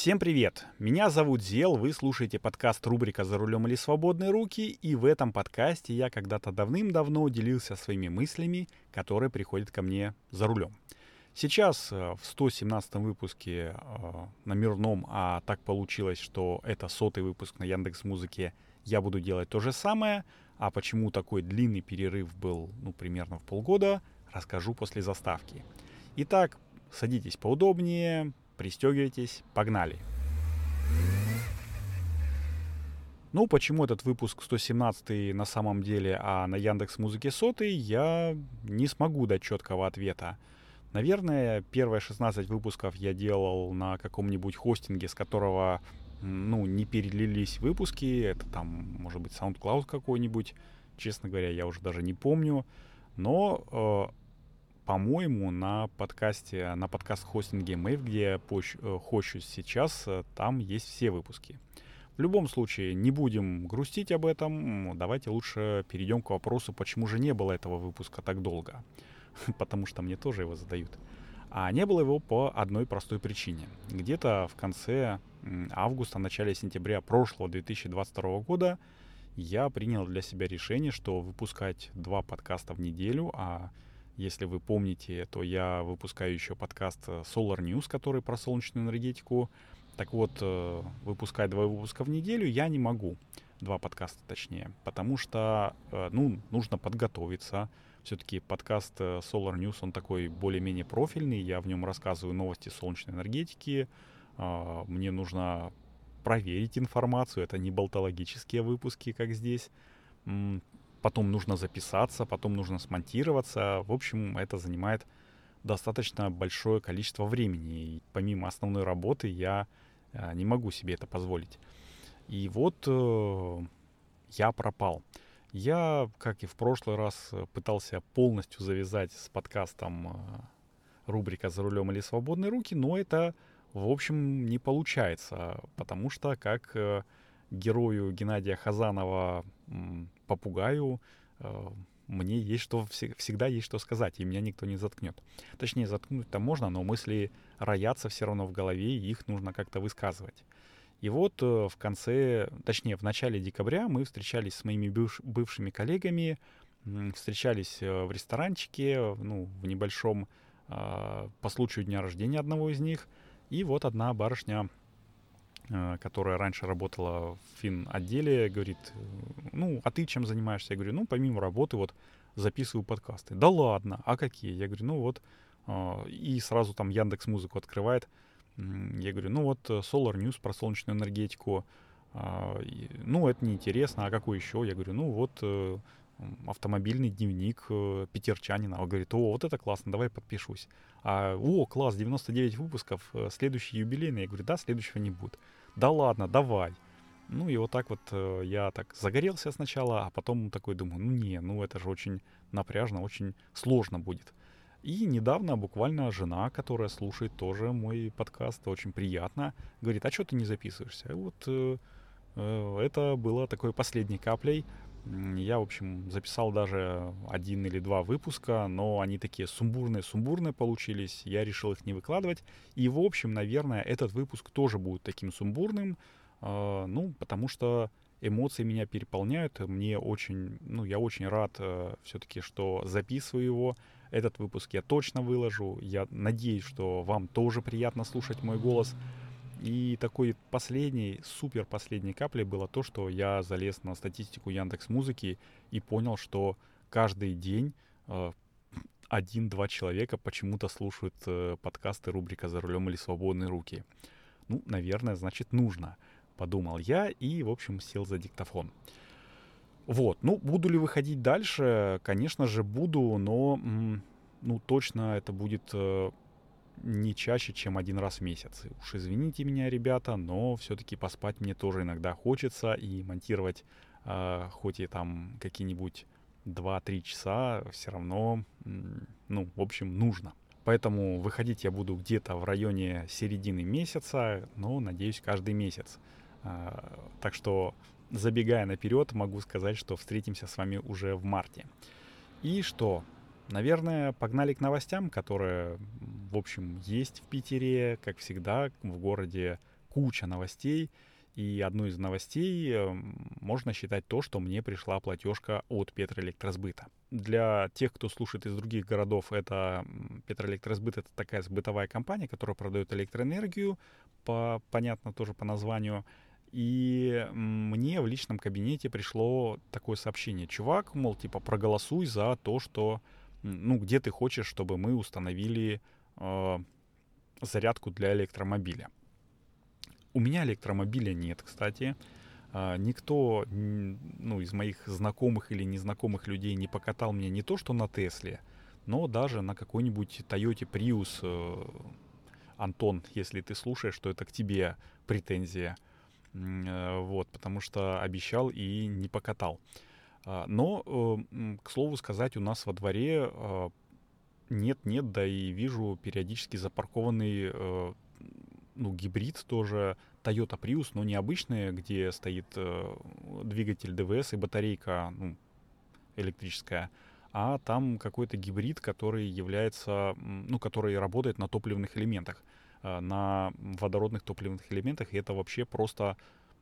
Всем привет! Меня зовут Зел, вы слушаете подкаст рубрика «За рулем или свободные руки», и в этом подкасте я когда-то давным-давно делился своими мыслями, которые приходят ко мне за рулем. Сейчас э, в 117 выпуске э, номерном, а так получилось, что это сотый выпуск на Яндекс Музыке, я буду делать то же самое, а почему такой длинный перерыв был, ну, примерно в полгода, расскажу после заставки. Итак, садитесь поудобнее, пристегивайтесь, погнали. Ну, почему этот выпуск 117 на самом деле, а на Яндекс Музыке сотый, я не смогу дать четкого ответа. Наверное, первые 16 выпусков я делал на каком-нибудь хостинге, с которого, ну, не перелились выпуски. Это там, может быть, SoundCloud какой-нибудь. Честно говоря, я уже даже не помню. Но, э, по-моему, на подкасте, на подкаст-хостинге Mave, где я э, хощусь сейчас, э, там есть все выпуски. В любом случае, не будем грустить об этом. Давайте лучше перейдем к вопросу, почему же не было этого выпуска так долго. потому что мне тоже его задают. А не было его по одной простой причине. Где-то в конце августа, начале сентября прошлого 2022 года я принял для себя решение, что выпускать два подкаста в неделю, а если вы помните, то я выпускаю еще подкаст Solar News, который про солнечную энергетику. Так вот, э, выпускать два выпуска в неделю я не могу. Два подкаста точнее. Потому что, э, ну, нужно подготовиться, все-таки подкаст э, Solar News, он такой более-менее профильный. Я в нем рассказываю новости солнечной энергетики. А, мне нужно проверить информацию. Это не болтологические выпуски, как здесь. Потом нужно записаться, потом нужно смонтироваться. В общем, это занимает достаточно большое количество времени. И помимо основной работы я э, не могу себе это позволить. И вот э, я пропал. Я, как и в прошлый раз, пытался полностью завязать с подкастом э, рубрика «За рулем или свободные руки», но это, в общем, не получается, потому что, как э, герою Геннадия Хазанова попугаю, мне есть что, всегда есть что сказать, и меня никто не заткнет. Точнее, заткнуть-то можно, но мысли роятся все равно в голове, и их нужно как-то высказывать. И вот э, в конце, точнее, в начале декабря мы встречались с моими бывш, бывшими коллегами, встречались э, в ресторанчике, ну, в небольшом, по случаю дня рождения одного из них. И вот одна барышня, э, которая раньше работала в фин-отделе, говорит, ну, а ты чем занимаешься? Я говорю, ну, помимо работы, вот, записываю подкасты. Да ладно, а какие? Я говорю, ну, вот, а, и сразу там Яндекс Музыку открывает, я говорю, ну вот э, Solar News про солнечную энергетику. А, ну, это неинтересно. А какой еще? Я говорю, ну вот э, автомобильный дневник э, Питерчанина. Он говорит, о, вот это классно, давай подпишусь. А, о, класс, 99 выпусков, следующий юбилейный. Я говорю, да, следующего не будет. Да ладно, давай. Ну и вот так вот я так загорелся сначала, а потом такой думаю, ну не, ну это же очень напряжно, очень сложно будет. И недавно буквально жена, которая слушает тоже мой подкаст, очень приятно, говорит, а что ты не записываешься? И вот э, э, это было такой последней каплей. Я, в общем, записал даже один или два выпуска, но они такие сумбурные-сумбурные получились. Я решил их не выкладывать. И, в общем, наверное, этот выпуск тоже будет таким сумбурным. Э, ну, потому что эмоции меня переполняют. Мне очень, ну, я очень рад э, все-таки, что записываю его. Этот выпуск я точно выложу. Я надеюсь, что вам тоже приятно слушать мой голос. И такой последней, супер последней каплей было то, что я залез на статистику Яндекс Музыки и понял, что каждый день э, один-два человека почему-то слушают э, подкасты рубрика «За рулем или свободные руки». Ну, наверное, значит, нужно, подумал я и, в общем, сел за диктофон. Вот, ну, буду ли выходить дальше? Конечно же, буду, но, ну, точно это будет э, не чаще, чем один раз в месяц. Уж извините меня, ребята, но все-таки поспать мне тоже иногда хочется, и монтировать э, хоть и там какие-нибудь 2-3 часа все равно, ну, в общем, нужно. Поэтому выходить я буду где-то в районе середины месяца, но, надеюсь, каждый месяц. Э, так что забегая наперед, могу сказать, что встретимся с вами уже в марте. И что? Наверное, погнали к новостям, которые, в общем, есть в Питере, как всегда, в городе куча новостей, и одной из новостей эм, можно считать то, что мне пришла платежка от Петроэлектросбыта. Для тех, кто слушает из других городов, это Петроэлектросбыт — это такая сбытовая компания, которая продает электроэнергию, по, понятно тоже по названию. И мне в личном кабинете пришло такое сообщение. Чувак, мол, типа, проголосуй за то, что, ну, где ты хочешь, чтобы мы установили э, зарядку для электромобиля. У меня электромобиля нет, кстати. А, никто ну, из моих знакомых или незнакомых людей не покатал мне не то, что на Тесле, но даже на какой-нибудь Toyota Prius. Э, Антон, если ты слушаешь, что это к тебе претензия. Э, вот, потому что обещал и не покатал. А, но, э, к слову сказать, у нас во дворе нет-нет, да и вижу периодически запаркованный ну, гибрид тоже Toyota Prius, но не обычный, где стоит э, двигатель ДВС и батарейка ну, электрическая, а там какой-то гибрид, который является, ну, который работает на топливных элементах, э, на водородных топливных элементах, и это вообще просто,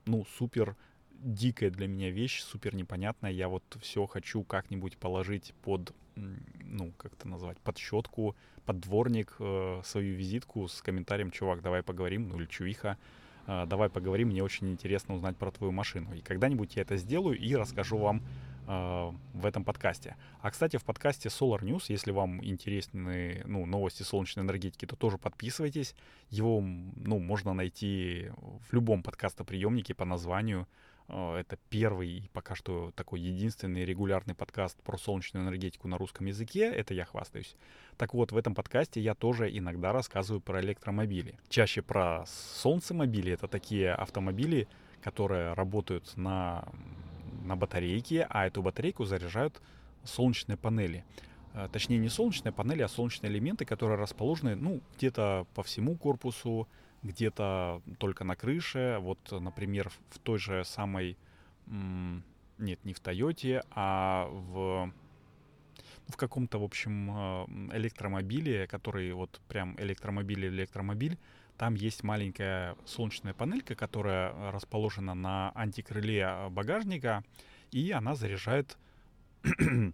ну, супер дикая для меня вещь, супер непонятная. Я вот все хочу как-нибудь положить под, ну, как это назвать, под щетку, под дворник, э, свою визитку с комментарием, чувак, давай поговорим, ну или чувиха, э, давай поговорим, мне очень интересно узнать про твою машину. И когда-нибудь я это сделаю и расскажу вам э, в этом подкасте. А, кстати, в подкасте Solar News, если вам интересны ну, новости солнечной энергетики, то тоже подписывайтесь. Его ну, можно найти в любом подкастоприемнике по названию Э, это первый пока что такой единственный регулярный подкаст про солнечную энергетику на русском языке. Это я хвастаюсь. Так вот, в этом подкасте я тоже иногда рассказываю про электромобили. Чаще про солнцемобили. Это такие автомобили, которые работают на, на батарейке, а эту батарейку заряжают солнечные панели. Э, точнее, не солнечные панели, а солнечные элементы, которые расположены ну, где-то по всему корпусу, где-то только на крыше. Вот, например, в той же самой... Нет, не в Тойоте, а в в каком-то, в общем, э, электромобиле, который вот прям электромобиль электромобиль, там есть маленькая солнечная панелька, которая расположена на антикрыле багажника, и она заряжает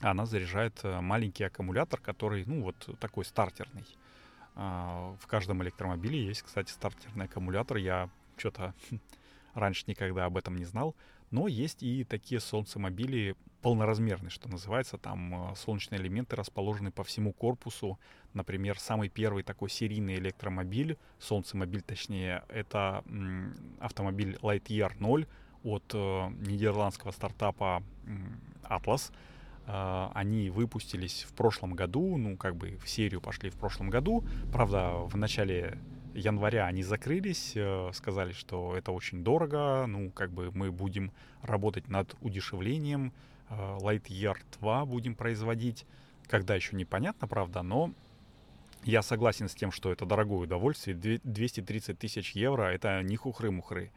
она заряжает э, маленький аккумулятор, который, ну, вот такой стартерный. А, в каждом электромобиле есть, кстати, стартерный аккумулятор. Я что-то раньше никогда об этом не знал. Но есть и такие солнцемобили полноразмерные, что называется. Там а, солнечные элементы расположены по всему корпусу. Например, самый первый такой серийный электромобиль, солнцемобиль точнее, это автомобиль Lightyear 0 от э, нидерландского стартапа Atlas. А, они выпустились в прошлом году, ну, как бы в серию пошли в прошлом году. Правда, в начале января они закрылись, э, сказали, что это очень дорого, ну, как бы мы будем работать над удешевлением, э, Lightyear 2 будем производить, когда еще непонятно, правда, но я согласен с тем, что это дорогое удовольствие, 230 тысяч евро, это не хухры-мухры.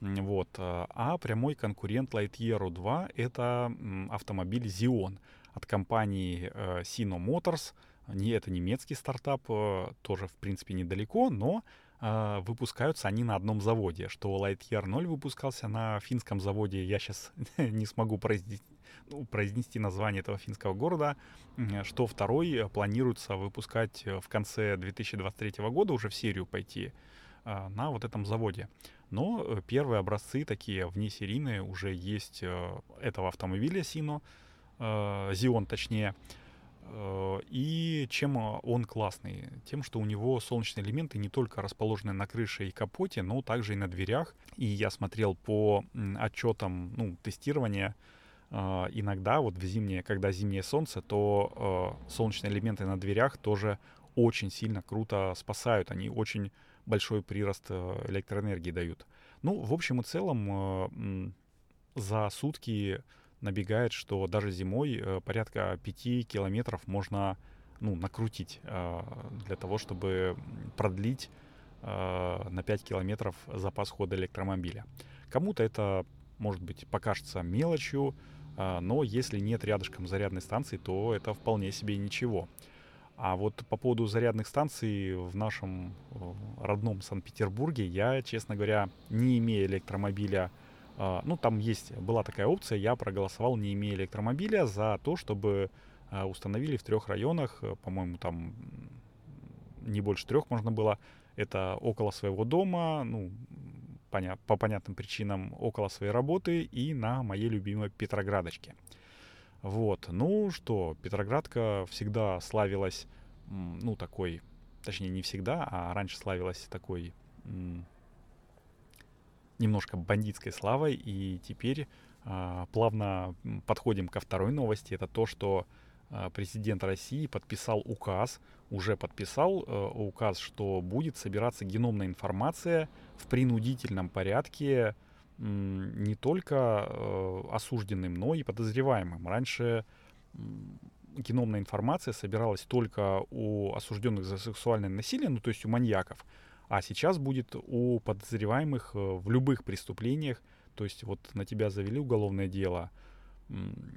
Вот. Э, а прямой конкурент Lightyear 2 — это автомобиль Xeon от компании Sino Motors. Не, это немецкий стартап, э, тоже, в принципе, недалеко, но выпускаются они на одном заводе. Что Lightyear 0 выпускался на финском заводе, я сейчас не смогу произнести, ну, произнести название этого финского города, что второй планируется выпускать в конце 2023 года, уже в серию пойти на вот этом заводе. Но э, первые образцы такие внесерийные уже есть э, этого автомобиля э, Xeon точнее. И чем он классный? Тем, что у него солнечные элементы не только расположены на крыше и капоте, но также и на дверях. И я смотрел по отчетам ну, тестирования, иногда вот в зимнее, когда зимнее солнце, то солнечные элементы на дверях тоже очень сильно круто спасают. Они очень большой прирост э, электроэнергии дают. Ну, в общем и целом, э, за сутки набегает, что даже зимой э, порядка 5 километров можно ну, накрутить для того, чтобы продлить на 5 километров запас хода электромобиля. Кому-то это, может быть, покажется мелочью, но если нет рядышком зарядной станции, то это вполне себе ничего. А вот по поводу зарядных станций в нашем э, родном Санкт-Петербурге я, честно говоря, не имея электромобиля, ну там есть, была такая опция, я проголосовал, не имея электромобиля, за то, чтобы э, установили в трех районах, по-моему, там не больше трех можно было, это около своего дома, ну, поня- по понятным причинам около своей работы и на моей любимой Петроградочке. Вот. Ну что, Петроградка всегда славилась, ну, такой, точнее, не всегда, а раньше славилась такой немножко бандитской славой, и теперь э, плавно подходим ко второй новости. Это то, что э, президент России подписал указ, уже подписал э, указ, что будет собираться геномная информация в принудительном порядке не только э, осужденным, но и подозреваемым. Раньше геномная информация собиралась только у осужденных за сексуальное насилие, ну то есть у маньяков, а сейчас будет у подозреваемых э, в любых преступлениях, то есть вот на тебя завели уголовное дело,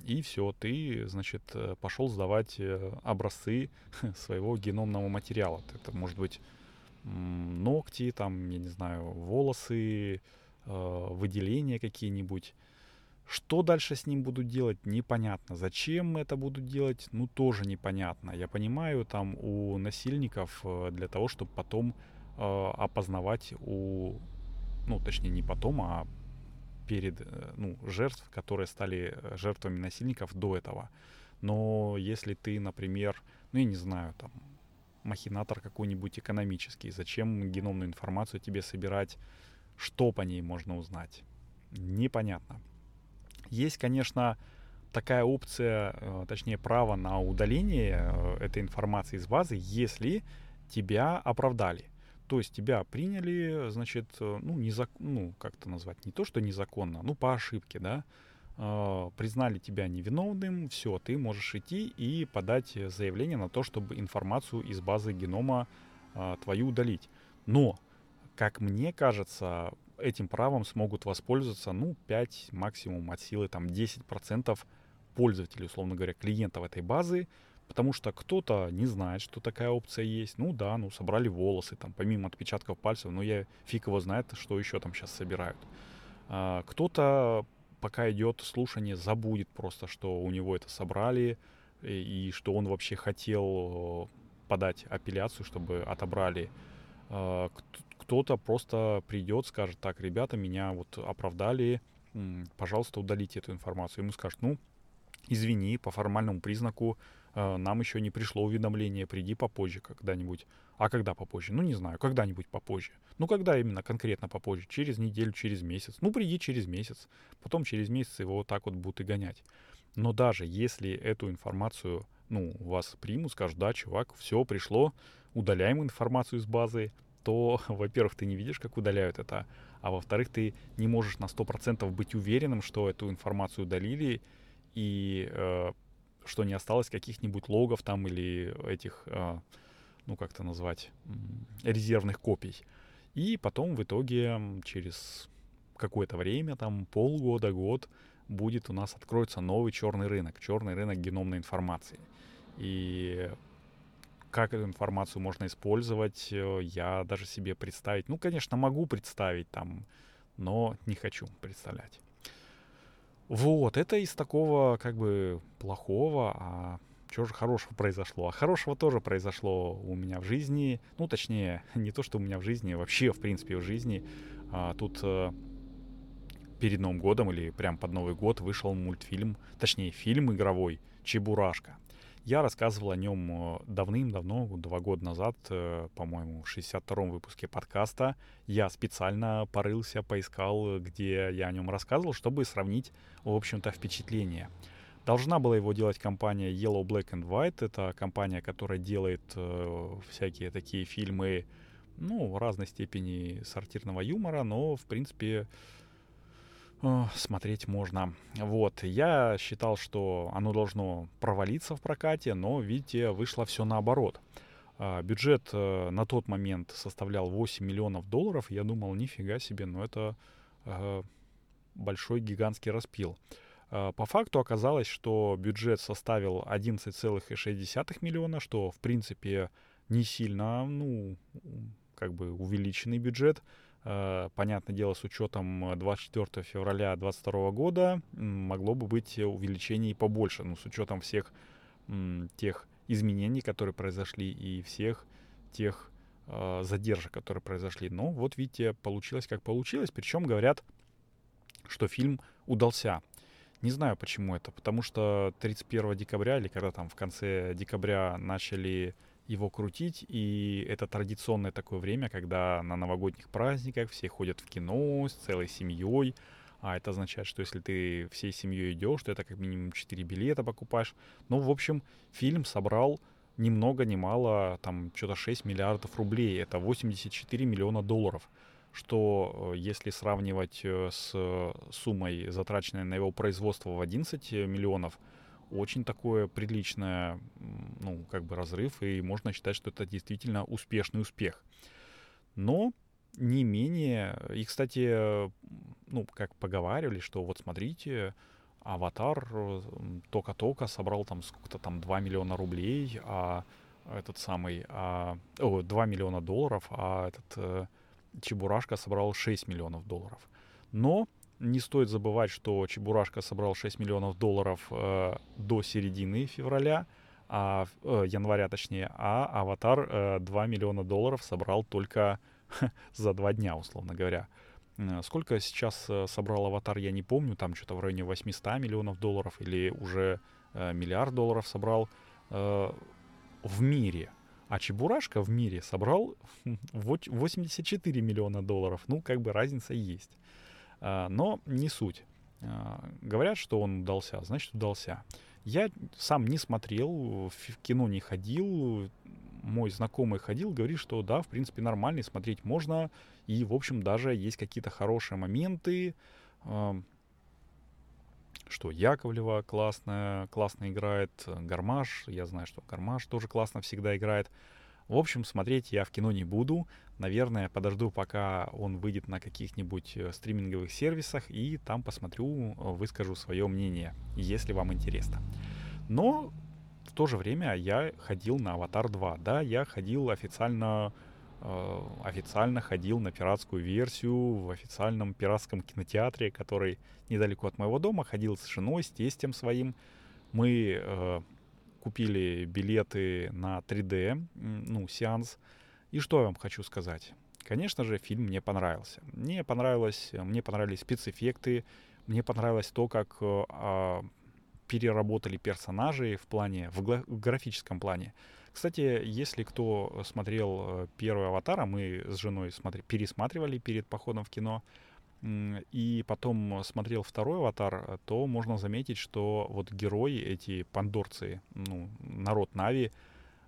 и все, ты, значит, э, пошел сдавать образцы своего геномного материала. Это может быть ногти, там, я не знаю, волосы, э, выделения какие-нибудь. Что дальше с ним будут делать, непонятно. Зачем это будут делать, ну тоже непонятно. Я понимаю, там у насильников э, для того, чтобы потом э, опознавать у, ну точнее не потом, а перед, э, ну, жертв, которые стали э, жертвами насильников до этого. Но если ты, например, ну я не знаю, там, махинатор какой-нибудь экономический, зачем геномную информацию тебе собирать что по ней можно узнать? Непонятно. Есть, конечно, такая опция, э, точнее право на удаление э, этой информации из базы, если тебя оправдали. То есть тебя приняли, значит, э, ну, незак... ну как это назвать, не то, что незаконно, ну, по ошибке, да, признали тебя невиновным, все, ты можешь идти и подать заявление на то, чтобы информацию из базы генома твою удалить. Но как мне кажется, этим правом смогут воспользоваться, ну, 5, максимум от силы, там, 10% пользователей, условно говоря, клиентов этой базы, потому что кто-то не знает, что такая опция есть. Ну да, ну собрали волосы, там, помимо отпечатков пальцев, но я фиг его знает, что еще там сейчас собирают. А, кто-то, пока идет слушание, забудет просто, что у него это собрали, и, и что он вообще хотел подать апелляцию, чтобы отобрали. А, кто-то просто придет, скажет, так, ребята, меня вот оправдали, пожалуйста, удалите эту информацию. Ему скажут, ну, извини, по формальному признаку э, нам еще не пришло уведомление, приди попозже когда-нибудь. А когда попозже? Ну, не знаю, когда-нибудь попозже. Ну, когда именно конкретно попозже? Через неделю, через месяц? Ну, приди через месяц. Потом через месяц его вот так вот будут и гонять. Но даже если эту информацию, ну, вас примут, скажут, да, чувак, все, пришло, удаляем информацию из базы, то, во-первых, ты не видишь, как удаляют это, а во-вторых, ты не можешь на 100% быть уверенным, что эту информацию удалили и э, что не осталось каких-нибудь логов там или этих, э, ну как это назвать, резервных копий. И потом в итоге через какое-то время, там полгода, год, будет у нас откроется новый черный рынок, черный рынок геномной информации. И как эту информацию можно использовать, э, я даже себе представить, ну, конечно, могу представить там, но не хочу представлять. Вот, это из такого как бы плохого, а что же хорошего произошло? А хорошего тоже произошло у меня в жизни, ну, точнее, не то, что у меня в жизни, вообще, в принципе, в жизни. А, тут а, перед Новым годом или прям под Новый год вышел мультфильм, точнее, фильм игровой «Чебурашка». Я рассказывал о нем э, давным-давно, два года назад, э, по-моему, в 62-м выпуске подкаста. Я специально порылся, поискал, где я о нем рассказывал, чтобы сравнить, в общем-то, впечатление. Должна была его делать компания Yellow Black and White. Это компания, которая делает э, всякие такие фильмы, ну, разной степени сортирного юмора, но, в принципе, смотреть можно. Вот, я считал, что оно должно провалиться в прокате, но, видите, вышло все наоборот. А, бюджет э, на тот момент составлял 8 миллионов долларов. Я думал, нифига себе, но это э, большой гигантский распил. Э, по факту оказалось, что бюджет составил 11,6 миллиона, что, в принципе, не сильно, ну, как бы увеличенный бюджет. Э, понятное дело, с учетом 24 февраля 2022 года могло бы быть увеличение и побольше, ну, с учетом всех тех изменений, которые произошли, и всех тех э, задержек, которые произошли. Но вот видите, получилось как получилось. Причем говорят, что фильм удался. Не знаю, почему это. Потому что 31 декабря или когда там в конце декабря начали его крутить, и это традиционное такое время, когда на новогодних праздниках все ходят в кино с целой семьей, а это означает, что если ты всей семьей идешь, то это как минимум 4 билета покупаешь. Ну, в общем, фильм собрал ни много ни мало, там что-то 6 миллиардов рублей, это 84 миллиона долларов что э, если сравнивать э, с суммой, затраченной на его производство в 11 миллионов, очень такое приличное, ну, как бы разрыв, и можно считать, что это действительно успешный успех. Но не менее, и, кстати, ну, как поговаривали, что вот смотрите, Аватар только-только собрал там сколько-то там 2 миллиона рублей, а этот самый, а, о, 2 миллиона долларов, а этот э, Чебурашка собрал 6 миллионов долларов. Но не стоит забывать, что Чебурашка собрал 6 миллионов долларов э, до середины февраля, а, э, января точнее, а Аватар э, 2 миллиона долларов собрал только за два дня, условно говоря. Э, сколько сейчас э, собрал Аватар, я не помню, там что-то в районе 800 миллионов долларов или уже э, миллиард долларов собрал э, в мире. А Чебурашка в мире собрал 84 миллиона долларов. Ну, как бы разница есть. А, но не суть. А, говорят, что он удался, значит удался. Я сам не смотрел, в кино не ходил. Мой знакомый ходил, говорит, что да, в принципе, нормальный, смотреть можно. И, в общем, даже есть какие-то хорошие моменты. Что Яковлева классно, классно играет, Гармаш, я знаю, что Гармаш тоже классно всегда играет. В общем, смотреть я в кино не буду. Наверное, подожду, пока он выйдет на каких-нибудь э, стриминговых сервисах, и там посмотрю, э, выскажу свое мнение, если вам интересно. Но в то же время я ходил на «Аватар 2». Да, я ходил официально э, официально ходил на пиратскую версию в официальном пиратском кинотеатре, который недалеко от моего дома, ходил с женой, с тестем своим. Мы купили билеты на 3D, ну, сеанс. И что я вам хочу сказать? Конечно же, фильм мне понравился. Мне понравилось, мне понравились спецэффекты, мне понравилось то, как э, переработали персонажей в плане, в, в графическом плане. Кстати, если кто смотрел э, первый «Аватар», а мы с женой смотри, пересматривали перед походом в кино, и потом смотрел второй «Аватар», то можно заметить, что вот герои, эти пандорцы, ну, народ Нави,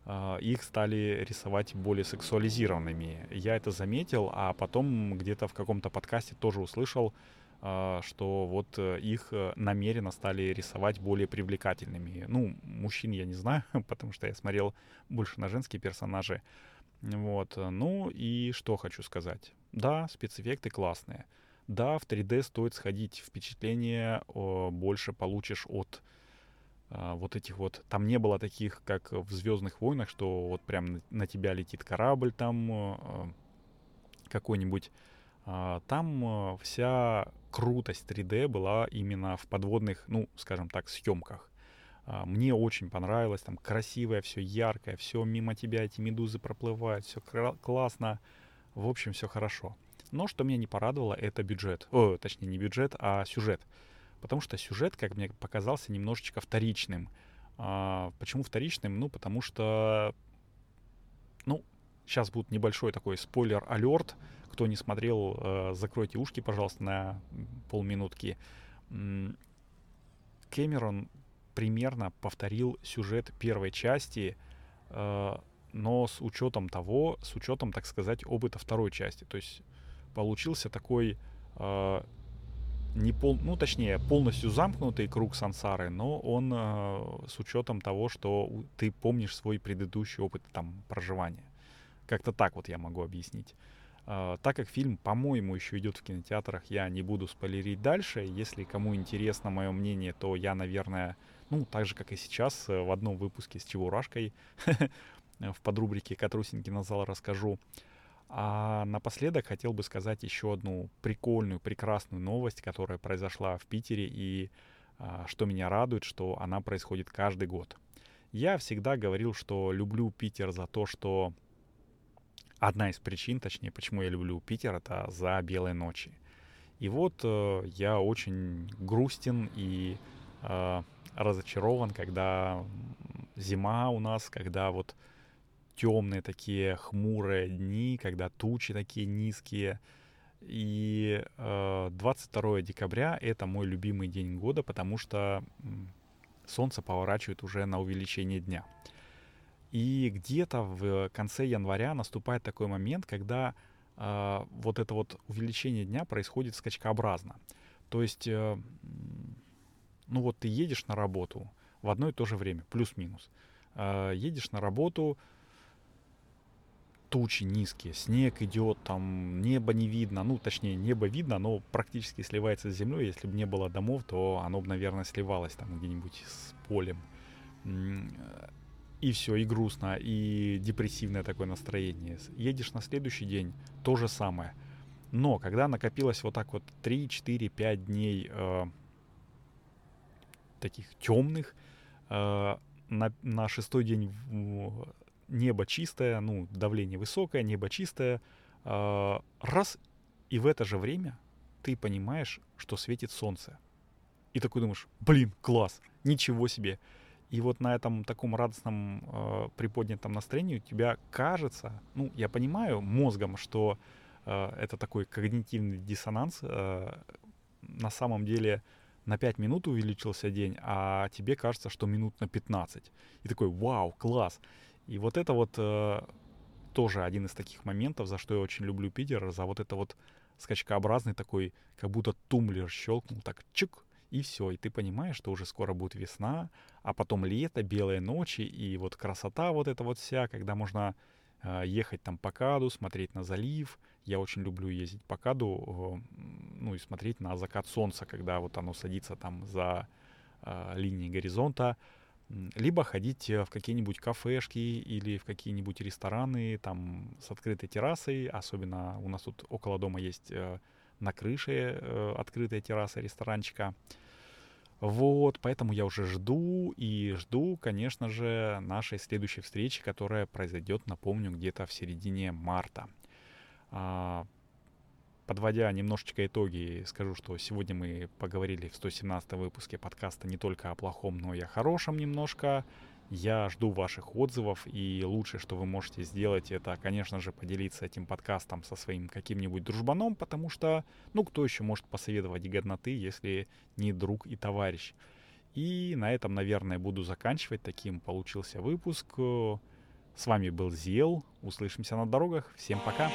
а, их стали рисовать более сексуализированными. Я это заметил, а потом где-то в каком-то подкасте тоже услышал, а, что вот э, их э, намеренно стали рисовать более привлекательными. Ну, мужчин я не знаю, потому что я смотрел больше на женские персонажи. Вот. Ну и что хочу сказать. Да, спецэффекты классные. Да, в 3D стоит сходить, впечатление больше получишь от а, вот этих вот... Там не было таких, как в «Звездных войнах», что вот прям на, тебя летит корабль там а, какой-нибудь. А, там вся крутость 3D была именно в подводных, ну, скажем так, съемках. Мне очень понравилось, там красивое, все яркое, все мимо тебя эти медузы проплывают, все классно. В общем, все хорошо. Но что меня не порадовало, это бюджет. О, точнее, не бюджет, а сюжет. Потому что сюжет, как мне показался, немножечко вторичным. А, почему вторичным? Ну, потому что... Ну, сейчас будет небольшой такой спойлер-алерт. Кто не смотрел, э, закройте ушки, пожалуйста, на полминутки. Кэмерон примерно повторил сюжет первой части, э, но с учетом того, с учетом, так сказать, опыта второй части. То есть получился такой э, не пол, ну точнее полностью замкнутый круг сансары, но он э, с учетом того, что ты помнишь свой предыдущий опыт там проживания. Как-то так вот я могу объяснить. Uh, так как фильм, по-моему, еще идет в кинотеатрах, я не буду спойлерить дальше. Если кому интересно мое мнение, то я, наверное, ну, так же, как и сейчас, э, в одном выпуске с Чебурашкой в подрубрике «Катрусенький на зал» расскажу. А напоследок хотел бы сказать еще одну прикольную, прекрасную новость, которая произошла в Питере, и а, что меня радует, что она происходит каждый год. Я всегда говорил, что люблю Питер за то, что одна из причин, точнее, почему я люблю Питер, это за белые ночи. И вот э, я очень грустен и э, разочарован, когда зима у нас, когда вот темные такие хмурые дни, когда тучи такие низкие. И э, 22 декабря это мой любимый день года, потому что солнце поворачивает уже на увеличение дня. И где-то в конце января наступает такой момент, когда э, вот это вот увеличение дня происходит скачкообразно. То есть, э, ну вот ты едешь на работу в одно и то же время, плюс-минус. Э, едешь на работу, тучи низкие, снег идет, там небо не видно, ну, точнее, небо видно, оно практически сливается с землей. Если бы не было домов, то оно бы, наверное, сливалось там где-нибудь с полем и все, и грустно, и депрессивное такое настроение. Едешь на следующий день, то же самое. Но когда накопилось вот так вот 3, 4, 5 дней э, таких темных, э, на, на шестой день небо чистое, ну, давление высокое, небо чистое, э, раз, и в это же время ты понимаешь, что светит солнце. И такой думаешь, блин, класс, ничего себе. И вот на этом таком радостном э, приподнятом настроении у тебя кажется, ну, я понимаю мозгом, что э, это такой когнитивный диссонанс. Э, на самом деле на 5 минут увеличился день, а тебе кажется, что минут на 15. И такой, вау, класс. И вот это вот э, тоже один из таких моментов, за что я очень люблю Питер, за вот это вот скачкообразный такой, как будто тумблер щелкнул, так чик, и все, и ты понимаешь, что уже скоро будет весна, а потом лето, белые ночи, и вот красота вот эта вот вся, когда можно э, ехать там по Каду, смотреть на залив. Я очень люблю ездить по Каду, э, ну и смотреть на закат солнца, когда вот оно садится там за э, линией горизонта. Либо ходить э, в какие-нибудь кафешки или в какие-нибудь рестораны там с открытой террасой. Особенно у нас тут около дома есть э, на крыше э, открытая терраса ресторанчика. Вот, поэтому я уже жду и жду, конечно же, нашей следующей встречи, которая произойдет, напомню, где-то в середине марта. Подводя немножечко итоги, скажу, что сегодня мы поговорили в 117 выпуске подкаста не только о плохом, но и о хорошем немножко. Я жду ваших отзывов, и лучшее, что вы можете сделать, это, конечно же, поделиться этим подкастом со своим каким-нибудь дружбаном, потому что, ну, кто еще может посоветовать годноты, если не друг и товарищ. И на этом, наверное, буду заканчивать. Таким получился выпуск. С вами был Зел. Услышимся на дорогах. Всем пока.